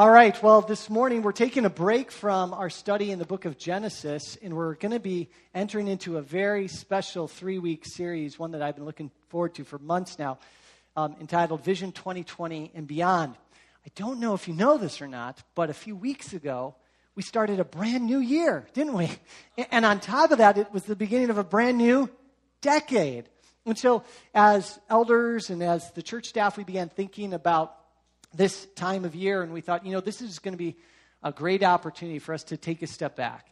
All right, well, this morning we're taking a break from our study in the book of Genesis, and we're going to be entering into a very special three week series, one that I've been looking forward to for months now, um, entitled Vision 2020 and Beyond. I don't know if you know this or not, but a few weeks ago, we started a brand new year, didn't we? And on top of that, it was the beginning of a brand new decade. And so, as elders and as the church staff, we began thinking about this time of year, and we thought, you know, this is going to be a great opportunity for us to take a step back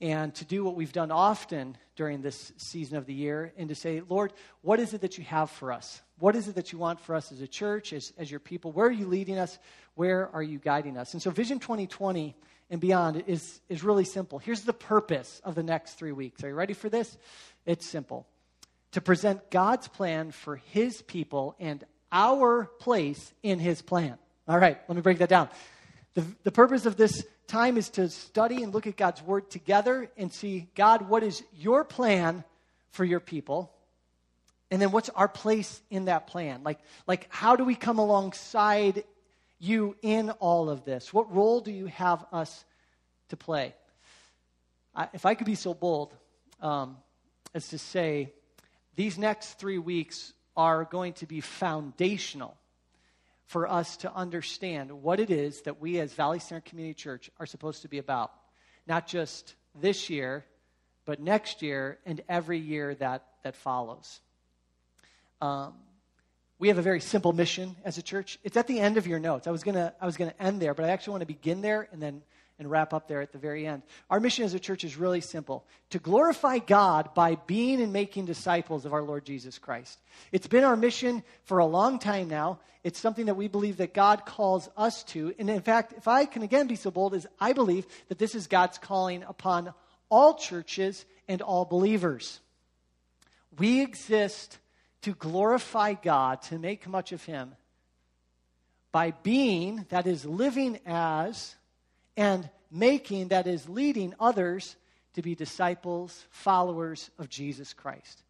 and to do what we've done often during this season of the year and to say, Lord, what is it that you have for us? What is it that you want for us as a church, as, as your people? Where are you leading us? Where are you guiding us? And so, Vision 2020 and beyond is, is really simple. Here's the purpose of the next three weeks. Are you ready for this? It's simple to present God's plan for his people and our place in his plan. All right, let me break that down. The, the purpose of this time is to study and look at God's word together and see, God, what is your plan for your people? And then what's our place in that plan? Like, like how do we come alongside you in all of this? What role do you have us to play? I, if I could be so bold um, as to say, these next three weeks are going to be foundational for us to understand what it is that we as Valley Center Community Church are supposed to be about. Not just this year, but next year and every year that, that follows. Um, we have a very simple mission as a church. It's at the end of your notes. I was gonna I was gonna end there, but I actually want to begin there and then and wrap up there at the very end. Our mission as a church is really simple to glorify God by being and making disciples of our Lord Jesus Christ. It's been our mission for a long time now. It's something that we believe that God calls us to. And in fact, if I can again be so bold is I believe that this is God's calling upon all churches and all believers. We exist to glorify God, to make much of Him by being, that is, living as, and making, that is, leading others to be disciples, followers of Jesus Christ.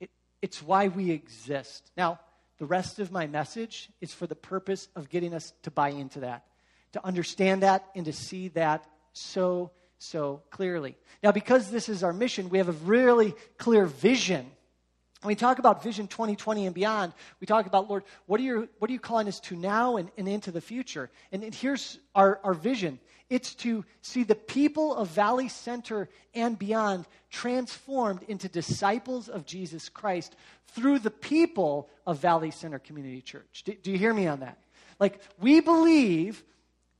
It, it's why we exist. Now, the rest of my message is for the purpose of getting us to buy into that, to understand that, and to see that so, so clearly. Now, because this is our mission, we have a really clear vision when we talk about Vision 2020 and beyond, we talk about, Lord, what are you, what are you calling us to now and, and into the future? And, and here's our, our vision it's to see the people of Valley Center and beyond transformed into disciples of Jesus Christ through the people of Valley Center Community Church. Do, do you hear me on that? Like, we believe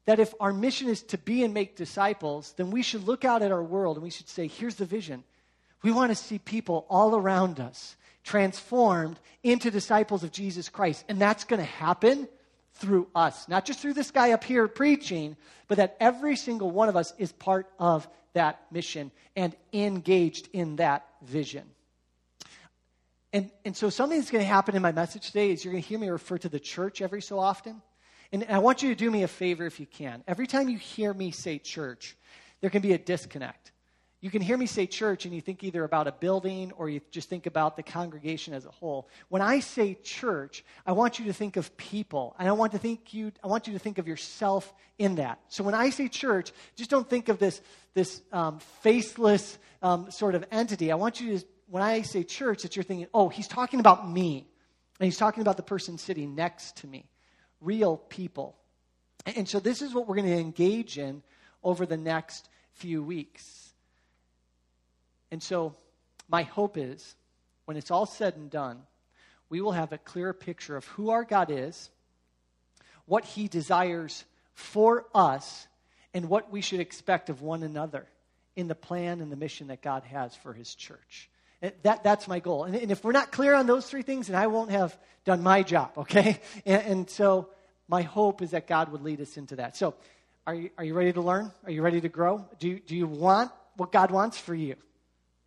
that if our mission is to be and make disciples, then we should look out at our world and we should say, here's the vision. We want to see people all around us transformed into disciples of Jesus Christ. And that's going to happen through us, not just through this guy up here preaching, but that every single one of us is part of that mission and engaged in that vision. And, and so, something that's going to happen in my message today is you're going to hear me refer to the church every so often. And I want you to do me a favor if you can. Every time you hear me say church, there can be a disconnect. You can hear me say church and you think either about a building or you just think about the congregation as a whole. When I say church, I want you to think of people. And I want to think you I want you to think of yourself in that. So when I say church, just don't think of this this um, faceless um, sort of entity. I want you to when I say church that you're thinking, "Oh, he's talking about me." And he's talking about the person sitting next to me. Real people. And so this is what we're going to engage in over the next few weeks. And so, my hope is when it's all said and done, we will have a clearer picture of who our God is, what He desires for us, and what we should expect of one another in the plan and the mission that God has for His church. That, that's my goal. And, and if we're not clear on those three things, then I won't have done my job, okay? And, and so, my hope is that God would lead us into that. So, are you, are you ready to learn? Are you ready to grow? Do do you want what God wants for you?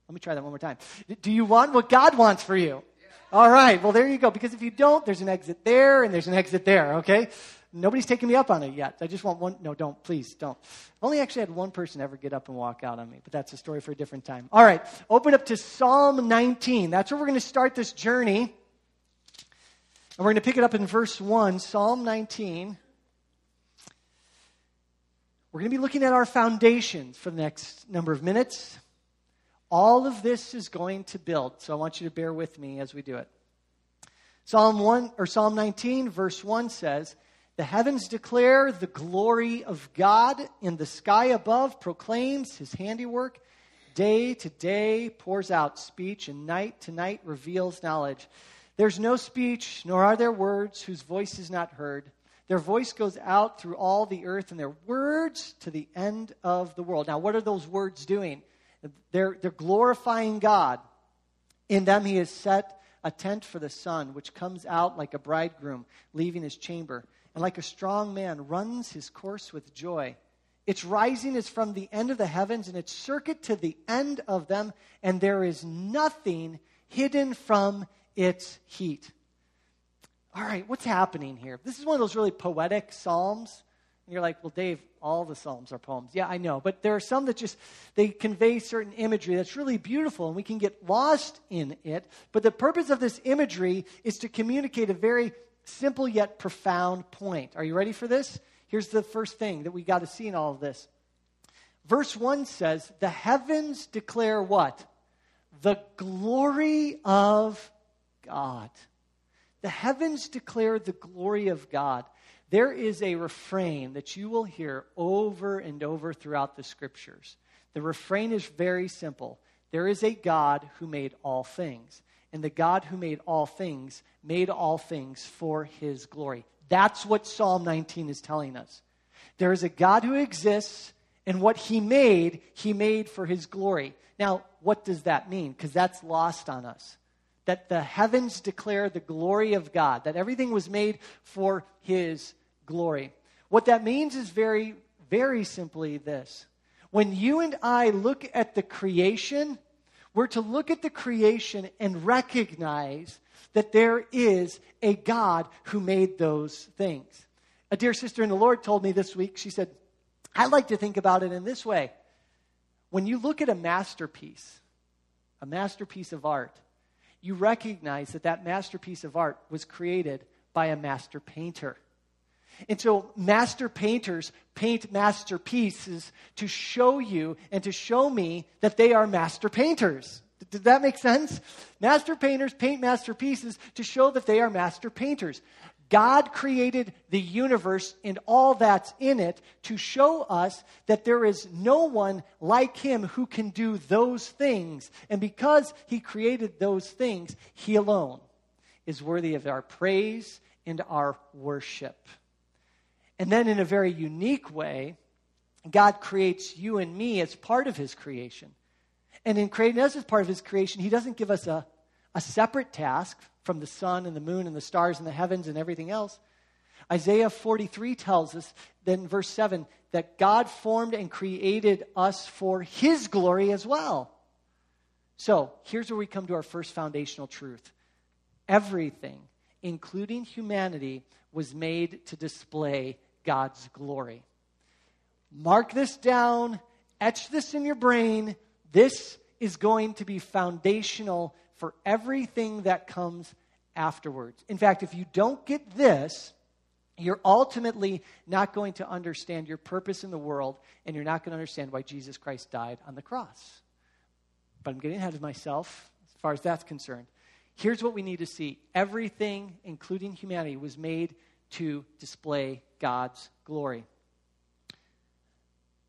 Let me try that one more time. Do you want what God wants for you? All right. Well, there you go. Because if you don't, there's an exit there and there's an exit there, okay? Nobody's taken me up on it yet. I just want one. No, don't. Please, don't. I've only actually had one person ever get up and walk out on me, but that's a story for a different time. All right. Open up to Psalm 19. That's where we're going to start this journey. And we're going to pick it up in verse 1, Psalm 19. We're going to be looking at our foundations for the next number of minutes. All of this is going to build, so I want you to bear with me as we do it. Psalm 1 or Psalm 19 verse 1 says, "The heavens declare the glory of God, in the sky above proclaims his handiwork. Day to day pours out speech, and night to night reveals knowledge. There's no speech, nor are there words whose voice is not heard. Their voice goes out through all the earth, and their words to the end of the world. Now, what are those words doing? They're, they're glorifying God. In them, He has set a tent for the sun, which comes out like a bridegroom leaving his chamber, and like a strong man runs his course with joy. Its rising is from the end of the heavens, and its circuit to the end of them, and there is nothing hidden from its heat. All right, what's happening here? This is one of those really poetic psalms. And you're like, well, Dave, all the psalms are poems. Yeah, I know. But there are some that just, they convey certain imagery that's really beautiful, and we can get lost in it. But the purpose of this imagery is to communicate a very simple yet profound point. Are you ready for this? Here's the first thing that we got to see in all of this. Verse 1 says, The heavens declare what? The glory of God. The heavens declare the glory of God. There is a refrain that you will hear over and over throughout the scriptures. The refrain is very simple There is a God who made all things, and the God who made all things made all things for his glory. That's what Psalm 19 is telling us. There is a God who exists, and what he made, he made for his glory. Now, what does that mean? Because that's lost on us. That the heavens declare the glory of God, that everything was made for his glory. What that means is very, very simply this. When you and I look at the creation, we're to look at the creation and recognize that there is a God who made those things. A dear sister in the Lord told me this week, she said, I like to think about it in this way. When you look at a masterpiece, a masterpiece of art, you recognize that that masterpiece of art was created by a master painter. And so, master painters paint masterpieces to show you and to show me that they are master painters. Did that make sense? Master painters paint masterpieces to show that they are master painters. God created the universe and all that's in it to show us that there is no one like him who can do those things. And because he created those things, he alone is worthy of our praise and our worship. And then, in a very unique way, God creates you and me as part of his creation. And in creating us as part of his creation, he doesn't give us a, a separate task from the sun and the moon and the stars and the heavens and everything else. Isaiah 43 tells us, then verse 7, that God formed and created us for his glory as well. So here's where we come to our first foundational truth everything, including humanity, was made to display God's glory. Mark this down, etch this in your brain. This is going to be foundational for everything that comes afterwards. In fact, if you don't get this, you're ultimately not going to understand your purpose in the world, and you're not going to understand why Jesus Christ died on the cross. But I'm getting ahead of myself as far as that's concerned. Here's what we need to see everything, including humanity, was made to display God's glory.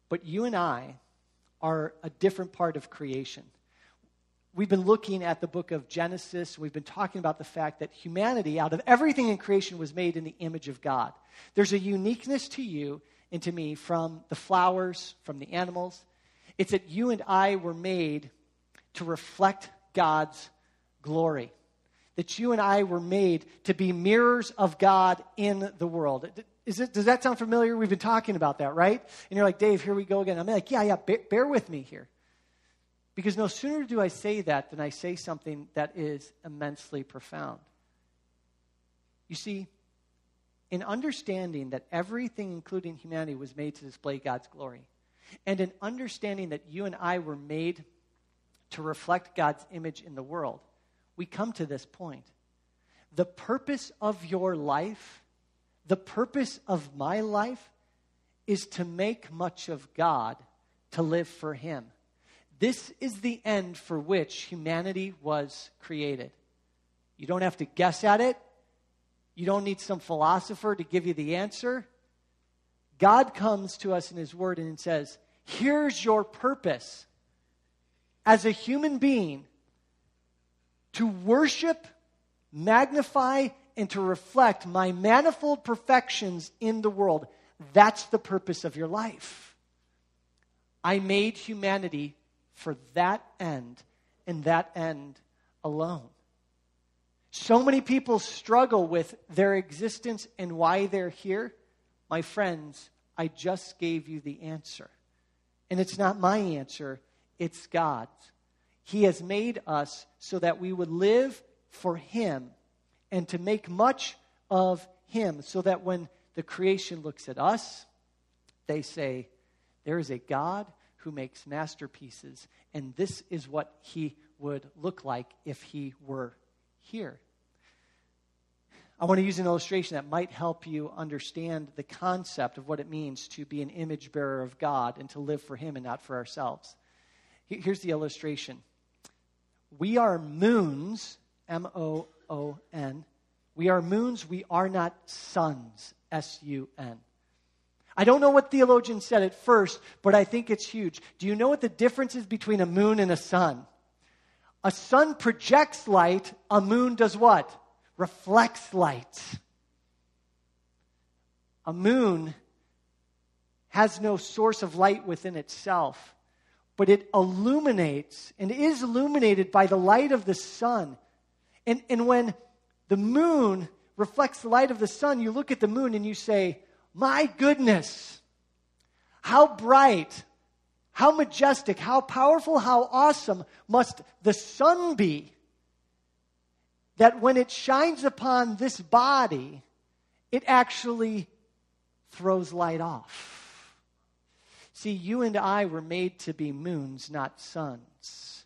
But you and I are a different part of creation. We've been looking at the book of Genesis. We've been talking about the fact that humanity, out of everything in creation, was made in the image of God. There's a uniqueness to you and to me from the flowers, from the animals. It's that you and I were made to reflect God's glory that you and I were made to be mirrors of God in the world. Is it, does that sound familiar? We've been talking about that, right? And you're like, Dave, here we go again. I'm like, yeah, yeah, bear, bear with me here. Because no sooner do I say that than I say something that is immensely profound. You see, in understanding that everything, including humanity, was made to display God's glory, and in understanding that you and I were made to reflect God's image in the world, we come to this point. The purpose of your life, the purpose of my life, is to make much of God, to live for Him. This is the end for which humanity was created. You don't have to guess at it. You don't need some philosopher to give you the answer. God comes to us in His Word and says, Here's your purpose as a human being to worship, magnify, and to reflect my manifold perfections in the world. That's the purpose of your life. I made humanity for that end and that end alone. So many people struggle with their existence and why they're here. My friends, I just gave you the answer. And it's not my answer, it's God's. He has made us so that we would live for Him and to make much of Him, so that when the creation looks at us, they say, There is a God who makes masterpieces, and this is what He would look like if He were here. I want to use an illustration that might help you understand the concept of what it means to be an image bearer of God and to live for Him and not for ourselves. Here's the illustration We are moons, M O O N. We are moons, we are not suns, S U N. I don't know what theologian said at first, but I think it's huge. Do you know what the difference is between a moon and a sun? A sun projects light, a moon does what? reflects light. A moon has no source of light within itself, but it illuminates and is illuminated by the light of the sun. And, and when the moon reflects the light of the sun, you look at the moon and you say, My goodness, how bright, how majestic, how powerful, how awesome must the sun be that when it shines upon this body, it actually throws light off. See, you and I were made to be moons, not suns.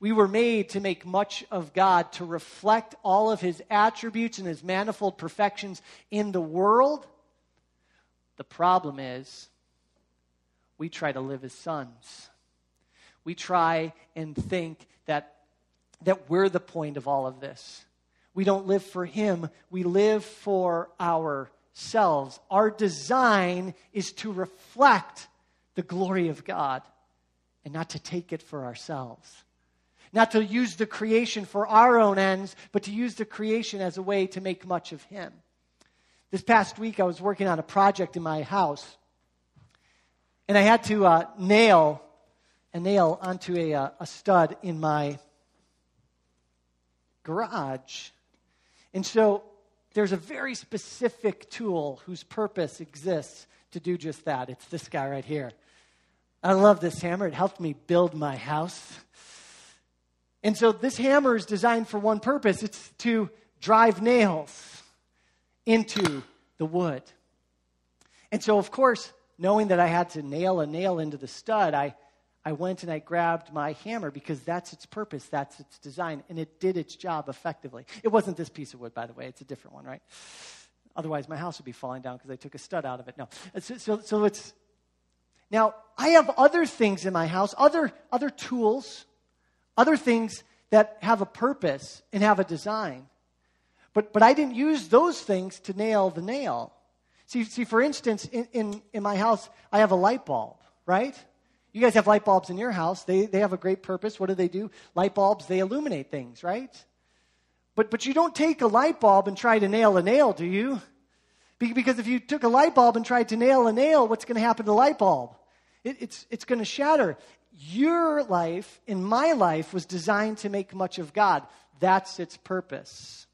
We were made to make much of God, to reflect all of his attributes and his manifold perfections in the world. The problem is, we try to live as suns. We try and think that, that we're the point of all of this. We don't live for Him, we live for ourselves. Our design is to reflect the glory of God and not to take it for ourselves. Not to use the creation for our own ends, but to use the creation as a way to make much of Him. This past week, I was working on a project in my house, and I had to uh, nail a nail onto a, uh, a stud in my garage. And so there's a very specific tool whose purpose exists to do just that. It's this guy right here. I love this hammer. It helped me build my house. And so this hammer is designed for one purpose it's to drive nails into the wood. And so, of course, knowing that I had to nail a nail into the stud, I I went and I grabbed my hammer because that's its purpose, that's its design, and it did its job effectively. It wasn't this piece of wood, by the way, it's a different one, right? Otherwise, my house would be falling down because I took a stud out of it. No. So, so, so it's. Now, I have other things in my house, other, other tools, other things that have a purpose and have a design. But, but I didn't use those things to nail the nail. See, see for instance, in, in, in my house, I have a light bulb, right? You guys have light bulbs in your house. They, they have a great purpose. What do they do? Light bulbs, they illuminate things, right? But, but you don't take a light bulb and try to nail a nail, do you? Because if you took a light bulb and tried to nail a nail, what's going to happen to the light bulb? It, it's, it's going to shatter. Your life and my life was designed to make much of God. That's its purpose.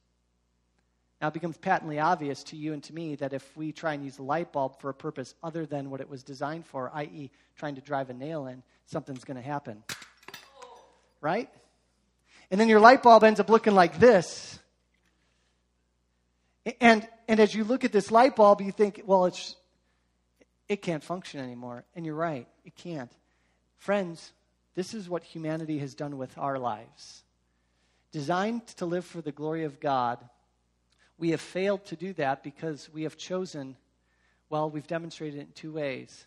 Now, it becomes patently obvious to you and to me that if we try and use a light bulb for a purpose other than what it was designed for, i.e., trying to drive a nail in, something's going to happen. Right? And then your light bulb ends up looking like this. And, and as you look at this light bulb, you think, well, it's, it can't function anymore. And you're right, it can't. Friends, this is what humanity has done with our lives. Designed to live for the glory of God, we have failed to do that because we have chosen Well, we've demonstrated it in two ways.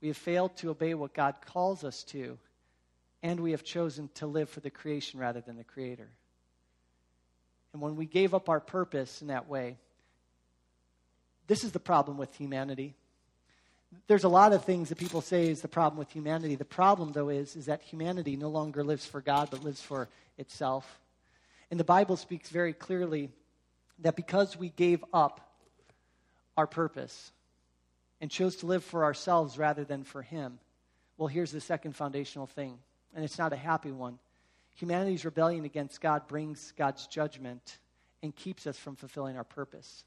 We have failed to obey what God calls us to, and we have chosen to live for the creation rather than the Creator. And when we gave up our purpose in that way, this is the problem with humanity. There's a lot of things that people say is the problem with humanity. The problem, though, is, is that humanity no longer lives for God, but lives for itself. And the Bible speaks very clearly that because we gave up our purpose and chose to live for ourselves rather than for Him, well, here's the second foundational thing, and it's not a happy one. Humanity's rebellion against God brings God's judgment and keeps us from fulfilling our purpose.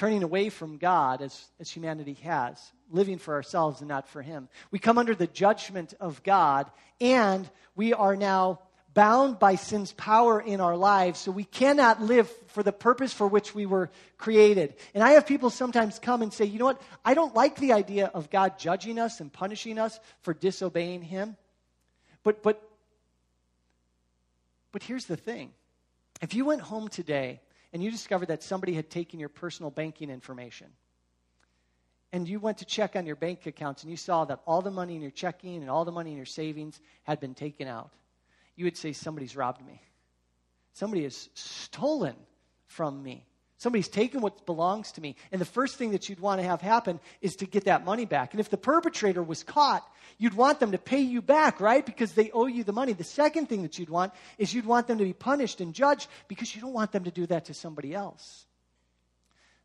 Turning away from God, as, as humanity has, living for ourselves and not for Him. We come under the judgment of God, and we are now bound by sin's power in our lives, so we cannot live for the purpose for which we were created. And I have people sometimes come and say, you know what? I don't like the idea of God judging us and punishing us for disobeying Him. But, but, but here's the thing if you went home today and you discovered that somebody had taken your personal banking information, and you went to check on your bank accounts and you saw that all the money in your checking and all the money in your savings had been taken out, you would say, Somebody's robbed me. Somebody has stolen from me. Somebody's taken what belongs to me. And the first thing that you'd want to have happen is to get that money back. And if the perpetrator was caught, you'd want them to pay you back, right? Because they owe you the money. The second thing that you'd want is you'd want them to be punished and judged because you don't want them to do that to somebody else.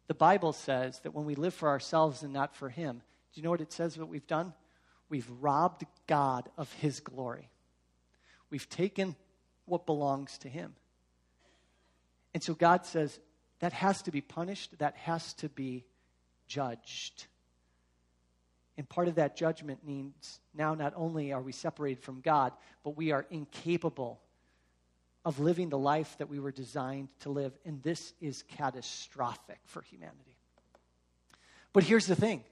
The Bible says that when we live for ourselves and not for Him, do you know what it says what we've done? We've robbed God of His glory. We've taken what belongs to Him. And so God says that has to be punished, that has to be judged. And part of that judgment means now not only are we separated from God, but we are incapable of living the life that we were designed to live. And this is catastrophic for humanity. But here's the thing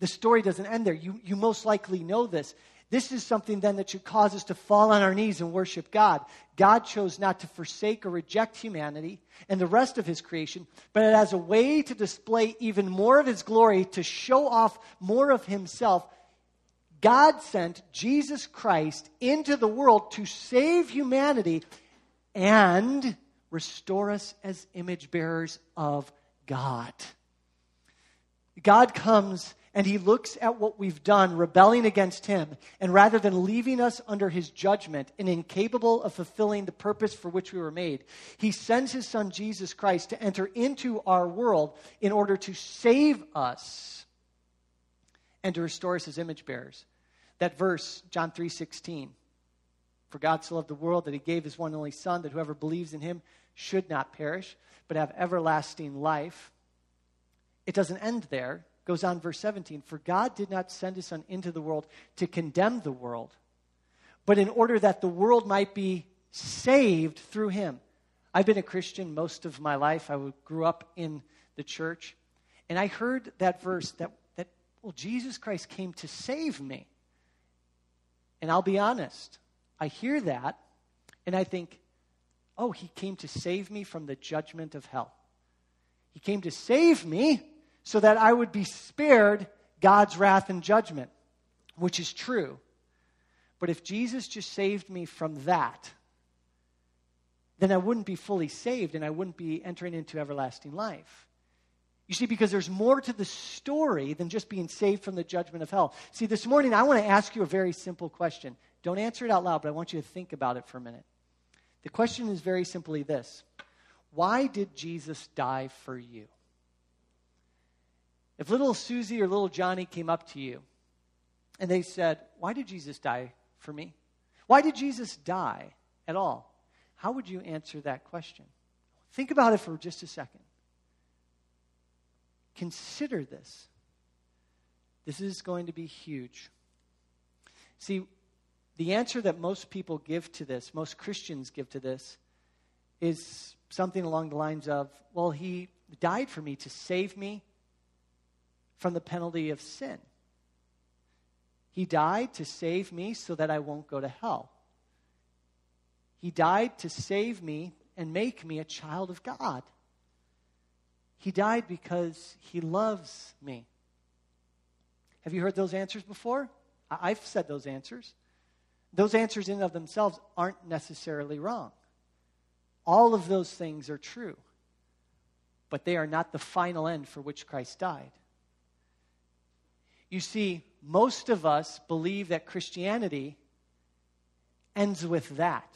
the story doesn't end there. You, you most likely know this. This is something then that should cause us to fall on our knees and worship God. God chose not to forsake or reject humanity and the rest of his creation, but as a way to display even more of his glory, to show off more of himself, God sent Jesus Christ into the world to save humanity and restore us as image bearers of God. God comes and he looks at what we've done, rebelling against him, and rather than leaving us under his judgment and incapable of fulfilling the purpose for which we were made, he sends his son Jesus Christ to enter into our world in order to save us and to restore us as image bearers. That verse, John 3:16, for God so loved the world that he gave his one and only son that whoever believes in him should not perish but have everlasting life. It doesn't end there goes on, verse 17 For God did not send his Son into the world to condemn the world, but in order that the world might be saved through him. I've been a Christian most of my life. I grew up in the church. And I heard that verse that, that, well, Jesus Christ came to save me. And I'll be honest, I hear that and I think, oh, he came to save me from the judgment of hell. He came to save me so that I would be spared God's wrath and judgment, which is true. But if Jesus just saved me from that, then I wouldn't be fully saved and I wouldn't be entering into everlasting life. You see, because there's more to the story than just being saved from the judgment of hell. See, this morning I want to ask you a very simple question. Don't answer it out loud, but I want you to think about it for a minute. The question is very simply this Why did Jesus die for you? If little Susie or little Johnny came up to you and they said, Why did Jesus die for me? Why did Jesus die at all? How would you answer that question? Think about it for just a second. Consider this. This is going to be huge. See, the answer that most people give to this, most Christians give to this, is something along the lines of, well, he died for me to save me from the penalty of sin. He died to save me so that I won't go to hell. He died to save me and make me a child of God. He died because he loves me. Have you heard those answers before? I've said those answers. Those answers, in and of themselves, aren't necessarily wrong. All of those things are true, but they are not the final end for which Christ died. You see, most of us believe that Christianity ends with that.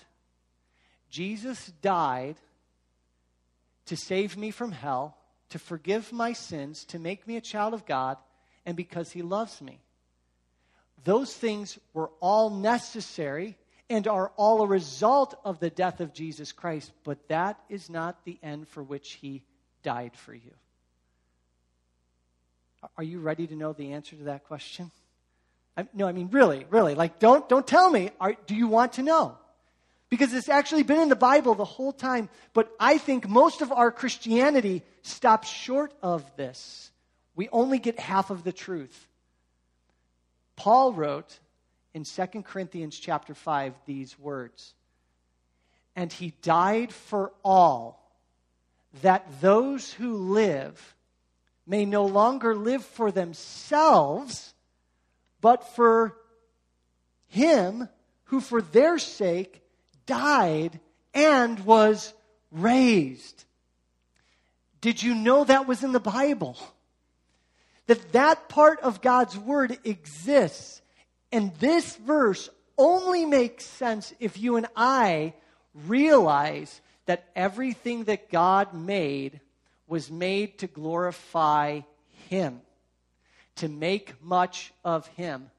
Jesus died to save me from hell, to forgive my sins, to make me a child of God, and because he loves me. Those things were all necessary and are all a result of the death of Jesus Christ, but that is not the end for which he died for you. Are you ready to know the answer to that question? I, no, I mean, really, really. Like, don't, don't tell me. Are, do you want to know? Because it's actually been in the Bible the whole time, but I think most of our Christianity stops short of this. We only get half of the truth. Paul wrote in 2 Corinthians chapter 5 these words And he died for all, that those who live may no longer live for themselves, but for him who for their sake died and was raised. Did you know that was in the Bible? that that part of God's word exists. And this verse only makes sense if you and I realize that everything that God made was made to glorify Him, to make much of Him.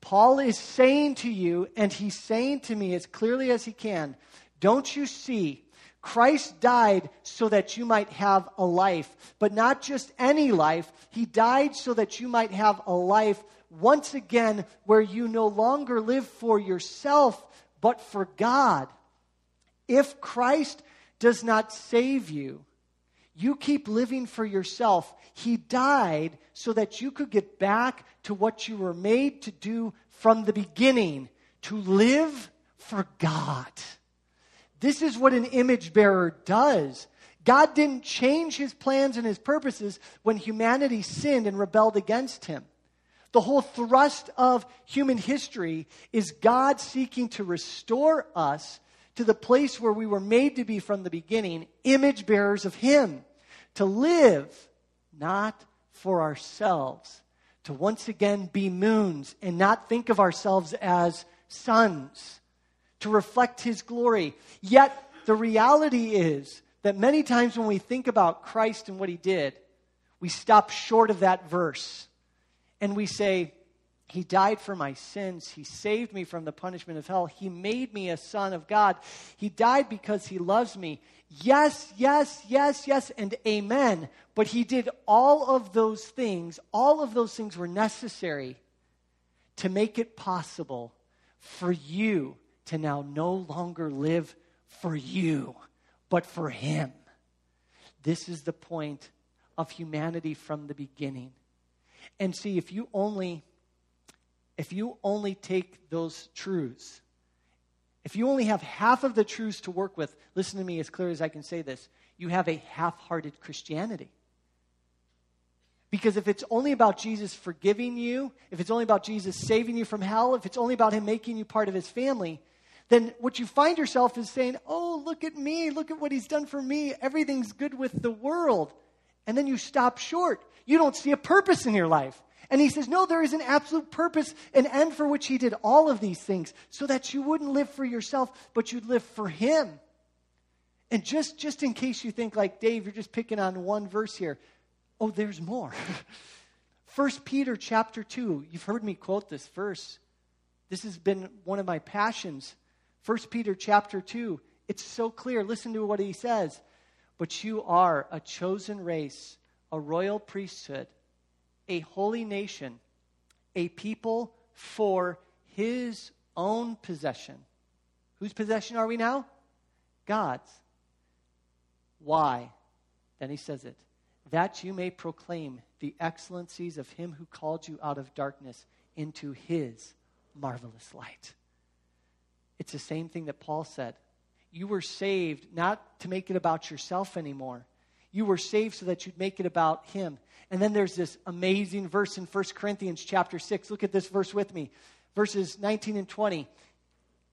Paul is saying to you, and he's saying to me as clearly as he can, don't you see Christ died so that you might have a life, but not just any life. He died so that you might have a life once again where you no longer live for yourself, but for God. If Christ does not save you, you keep living for yourself. He died so that you could get back to what you were made to do from the beginning to live for God. This is what an image bearer does. God didn't change his plans and his purposes when humanity sinned and rebelled against him. The whole thrust of human history is God seeking to restore us to the place where we were made to be from the beginning, image bearers of him, to live not for ourselves, to once again be moons and not think of ourselves as suns to reflect His glory. Yet, the reality is that many times when we think about Christ and what He did, we stop short of that verse and we say, He died for my sins. He saved me from the punishment of hell. He made me a son of God. He died because He loves me. Yes, yes, yes, yes, and amen. But He did all of those things. All of those things were necessary to make it possible for you to now no longer live for you, but for Him. This is the point of humanity from the beginning. And see, if you only if you only take those truths, if you only have half of the truths to work with, listen to me as clear as I can say this, you have a half-hearted Christianity. Because if it's only about Jesus forgiving you, if it's only about Jesus saving you from hell, if it's only about him making you part of his family, then what you find yourself is saying, Oh, look at me. Look at what he's done for me. Everything's good with the world. And then you stop short. You don't see a purpose in your life. And he says, No, there is an absolute purpose, an end for which he did all of these things, so that you wouldn't live for yourself, but you'd live for him. And just, just in case you think, like, Dave, you're just picking on one verse here, oh, there's more. First Peter chapter 2, you've heard me quote this verse. This has been one of my passions 1 Peter chapter 2, it's so clear. Listen to what he says. But you are a chosen race, a royal priesthood, a holy nation, a people for his own possession. Whose possession are we now? God's. Why? Then he says it that you may proclaim the excellencies of him who called you out of darkness into his marvelous light. It's the same thing that Paul said. You were saved not to make it about yourself anymore. You were saved so that you'd make it about him. And then there's this amazing verse in 1 Corinthians chapter 6. Look at this verse with me. Verses 19 and 20.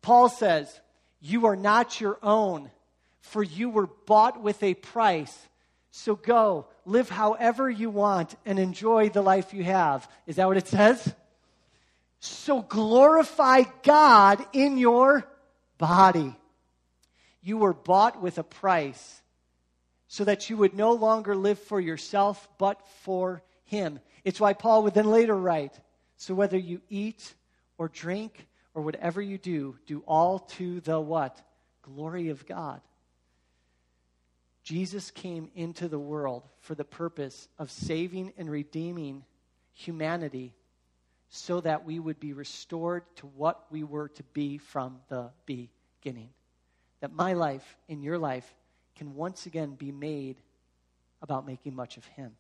Paul says, You are not your own, for you were bought with a price. So go, live however you want, and enjoy the life you have. Is that what it says? So glorify God in your body. You were bought with a price so that you would no longer live for yourself, but for Him. It's why Paul would then later write So whether you eat or drink or whatever you do, do all to the what? Glory of God. Jesus came into the world for the purpose of saving and redeeming humanity so that we would be restored to what we were to be from the beginning. That my life and your life can once again be made about making much of Him.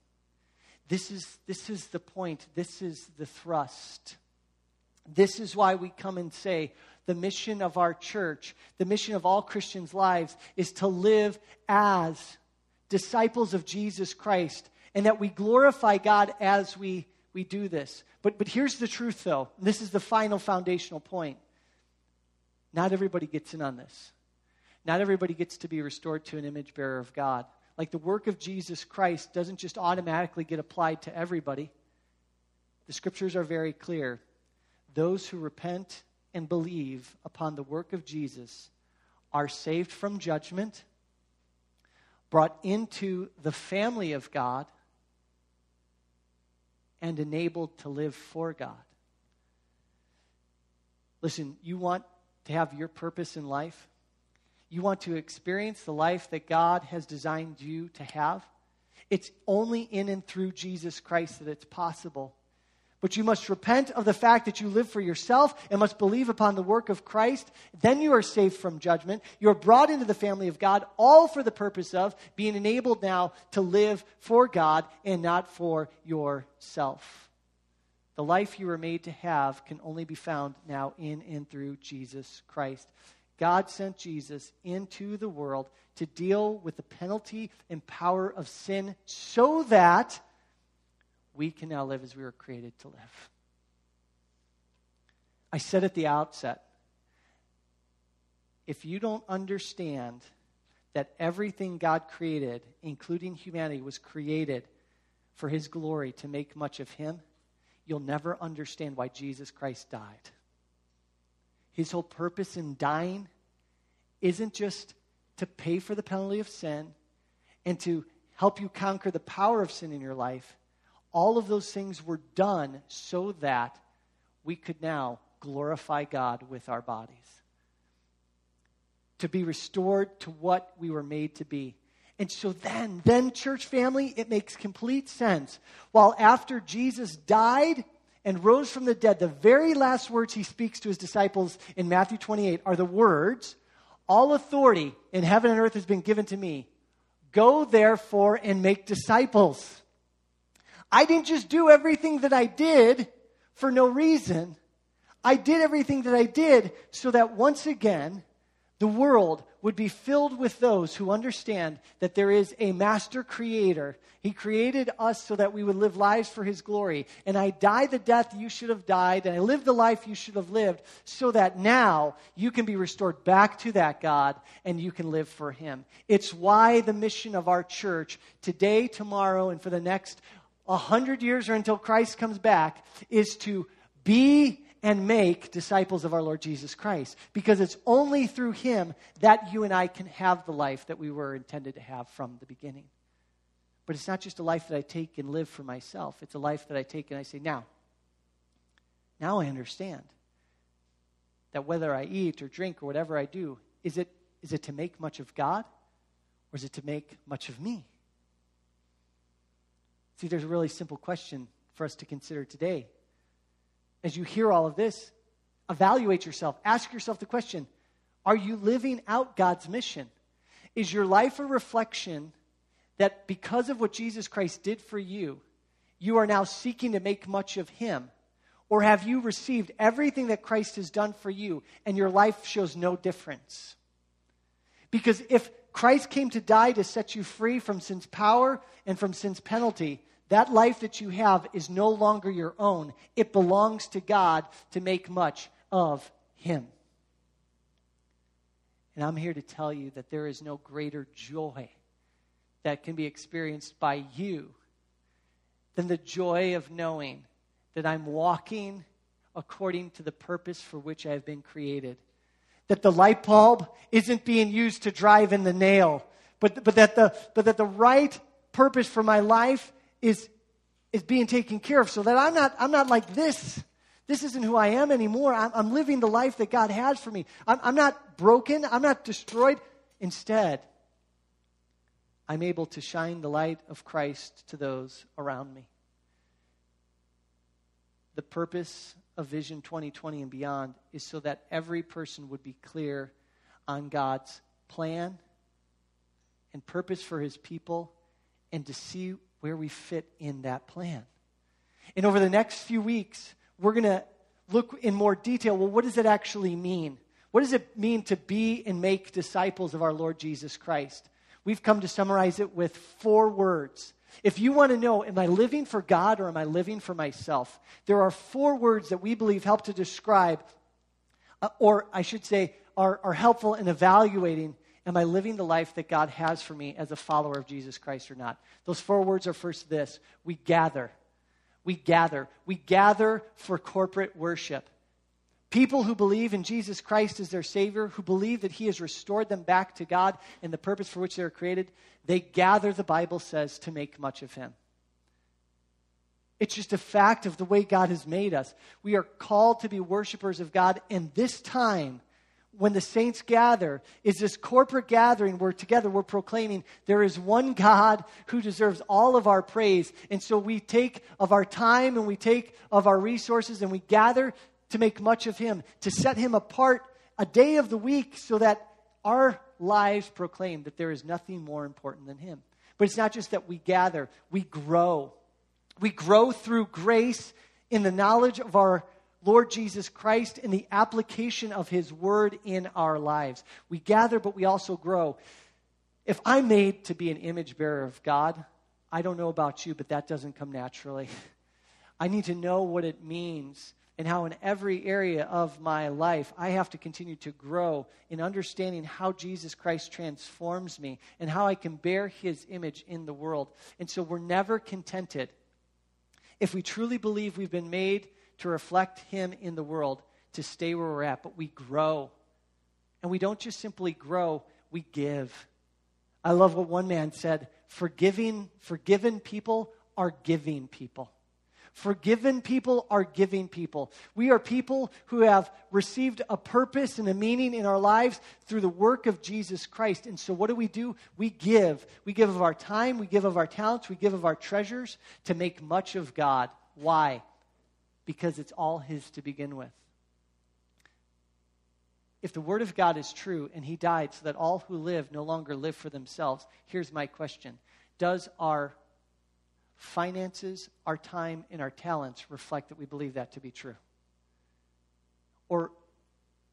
This is, this is the point, this is the thrust. This is why we come and say the mission of our church, the mission of all Christians' lives, is to live as disciples of Jesus Christ and that we glorify God as we, we do this. But, but here's the truth, though. This is the final foundational point. Not everybody gets in on this. Not everybody gets to be restored to an image bearer of God. Like the work of Jesus Christ doesn't just automatically get applied to everybody. The scriptures are very clear. Those who repent and believe upon the work of Jesus are saved from judgment, brought into the family of God, and enabled to live for God. Listen, you want to have your purpose in life? You want to experience the life that God has designed you to have? It's only in and through Jesus Christ that it's possible. But you must repent of the fact that you live for yourself and must believe upon the work of Christ. Then you are saved from judgment. You are brought into the family of God, all for the purpose of being enabled now to live for God and not for yourself. The life you were made to have can only be found now in and through Jesus Christ. God sent Jesus into the world to deal with the penalty and power of sin so that we can now live as we were created to live. I said at the outset if you don't understand that everything God created, including humanity, was created for His glory to make much of Him, you'll never understand why Jesus Christ died. His whole purpose in dying isn't just to pay for the penalty of sin and to help you conquer the power of sin in your life. All of those things were done so that we could now glorify God with our bodies. To be restored to what we were made to be. And so then, then, church family, it makes complete sense. While after Jesus died, and rose from the dead, the very last words he speaks to his disciples in Matthew 28 are the words, All authority in heaven and earth has been given to me. Go therefore and make disciples. I didn't just do everything that I did for no reason. I did everything that I did so that once again, the world would be filled with those who understand that there is a master creator. He created us so that we would live lives for his glory. And I died the death you should have died, and I lived the life you should have lived, so that now you can be restored back to that God and you can live for him. It's why the mission of our church today, tomorrow, and for the next 100 years or until Christ comes back is to be and make disciples of our Lord Jesus Christ. Because it's only through him that you and I can have the life that we were intended to have from the beginning. But it's not just a life that I take and live for myself, it's a life that I take and I say, now, now I understand that whether I eat or drink or whatever I do, is it, is it to make much of God or is it to make much of me? See, there's a really simple question for us to consider today as you hear all of this, evaluate yourself. Ask yourself the question Are you living out God's mission? Is your life a reflection that because of what Jesus Christ did for you, you are now seeking to make much of Him? Or have you received everything that Christ has done for you and your life shows no difference? Because if Christ came to die to set you free from sin's power and from sin's penalty. That life that you have is no longer your own. It belongs to God to make much of Him. And I'm here to tell you that there is no greater joy that can be experienced by you than the joy of knowing that I'm walking according to the purpose for which I have been created. That the light bulb isn't being used to drive in the nail, but, but, that, the, but that the right purpose for my life is, is being taken care of so that I'm not, I'm not like this. This isn't who I am anymore. I'm, I'm living the life that God has for me. I'm, I'm not broken. I'm not destroyed. Instead, I'm able to shine the light of Christ to those around me. The purpose of Vision 2020 and beyond is so that every person would be clear on God's plan and purpose for his people and to see where we fit in that plan. And over the next few weeks, we're going to look in more detail well, what does it actually mean? What does it mean to be and make disciples of our Lord Jesus Christ? We've come to summarize it with four words. If you want to know, am I living for God or am I living for myself? There are four words that we believe help to describe, uh, or I should say, are, are helpful in evaluating am I living the life that God has for me as a follower of Jesus Christ or not? Those four words are first this we gather. We gather. We gather for corporate worship. People who believe in Jesus Christ as their Savior, who believe that He has restored them back to God and the purpose for which they were created, they gather, the Bible says, to make much of Him. It's just a fact of the way God has made us. We are called to be worshipers of God, and this time, when the saints gather, is this corporate gathering where together we're proclaiming there is one God who deserves all of our praise. And so we take of our time and we take of our resources and we gather to make much of him, to set him apart a day of the week so that our lives proclaim that there is nothing more important than him. But it's not just that we gather, we grow. We grow through grace in the knowledge of our Lord Jesus Christ in the application of his word in our lives. We gather, but we also grow. If I'm made to be an image bearer of God, I don't know about you, but that doesn't come naturally. I need to know what it means and how in every area of my life I have to continue to grow in understanding how Jesus Christ transforms me and how I can bear his image in the world. And so we're never contented. If we truly believe we've been made to reflect him in the world, to stay where we're at, but we grow. And we don't just simply grow, we give. I love what one man said forgiving, forgiven people are giving people. Forgiven people are giving people. We are people who have received a purpose and a meaning in our lives through the work of Jesus Christ. And so, what do we do? We give. We give of our time, we give of our talents, we give of our treasures to make much of God. Why? Because it's all His to begin with. If the Word of God is true and He died so that all who live no longer live for themselves, here's my question Does our finances, our time, and our talents reflect that we believe that to be true? Or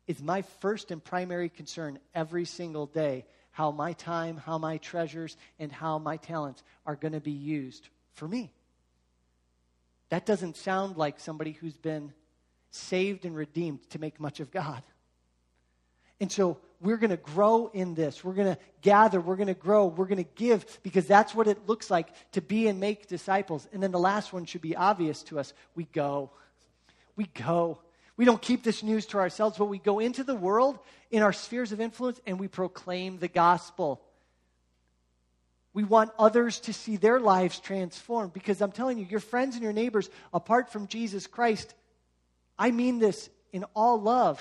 is my first and primary concern every single day how my time, how my treasures, and how my talents are going to be used for me? That doesn't sound like somebody who's been saved and redeemed to make much of God. And so we're going to grow in this. We're going to gather. We're going to grow. We're going to give because that's what it looks like to be and make disciples. And then the last one should be obvious to us we go. We go. We don't keep this news to ourselves, but we go into the world in our spheres of influence and we proclaim the gospel. We want others to see their lives transformed because I'm telling you, your friends and your neighbors, apart from Jesus Christ, I mean this in all love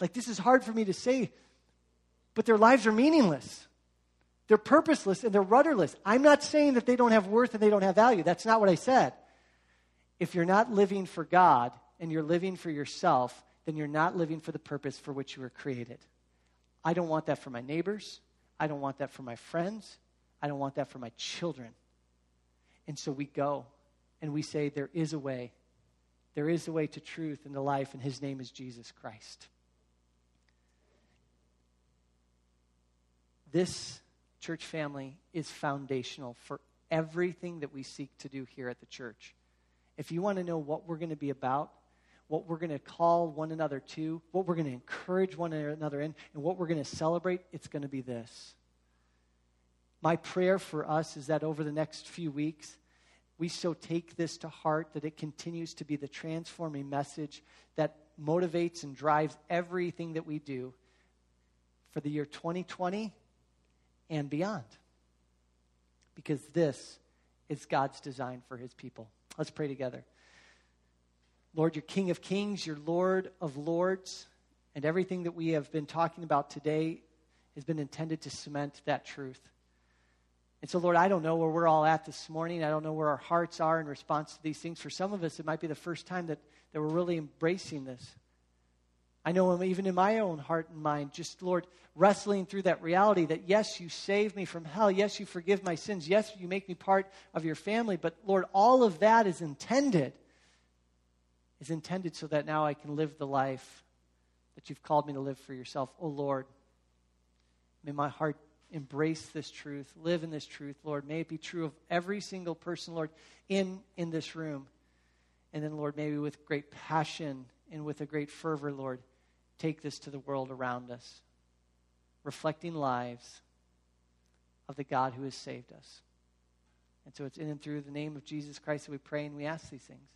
like, this is hard for me to say, but their lives are meaningless. They're purposeless and they're rudderless. I'm not saying that they don't have worth and they don't have value. That's not what I said. If you're not living for God and you're living for yourself, then you're not living for the purpose for which you were created. I don't want that for my neighbors. I don't want that for my friends. I don't want that for my children. And so we go and we say, There is a way. There is a way to truth and to life, and his name is Jesus Christ. This church family is foundational for everything that we seek to do here at the church. If you want to know what we're going to be about, what we're going to call one another to, what we're going to encourage one another in, and what we're going to celebrate, it's going to be this. My prayer for us is that over the next few weeks, we so take this to heart that it continues to be the transforming message that motivates and drives everything that we do for the year 2020 and beyond. Because this is God's design for his people. Let's pray together. Lord, you're King of Kings, you're Lord of Lords, and everything that we have been talking about today has been intended to cement that truth. And so, Lord, I don't know where we're all at this morning. I don't know where our hearts are in response to these things. For some of us, it might be the first time that, that we're really embracing this. I know even in my own heart and mind, just, Lord, wrestling through that reality that, yes, you save me from hell. Yes, you forgive my sins. Yes, you make me part of your family. But, Lord, all of that is intended is intended so that now I can live the life that you've called me to live for yourself. Oh Lord, may my heart embrace this truth, live in this truth, Lord. May it be true of every single person, Lord, in, in this room. And then, Lord, maybe with great passion and with a great fervor, Lord, take this to the world around us, reflecting lives of the God who has saved us. And so it's in and through the name of Jesus Christ that we pray and we ask these things.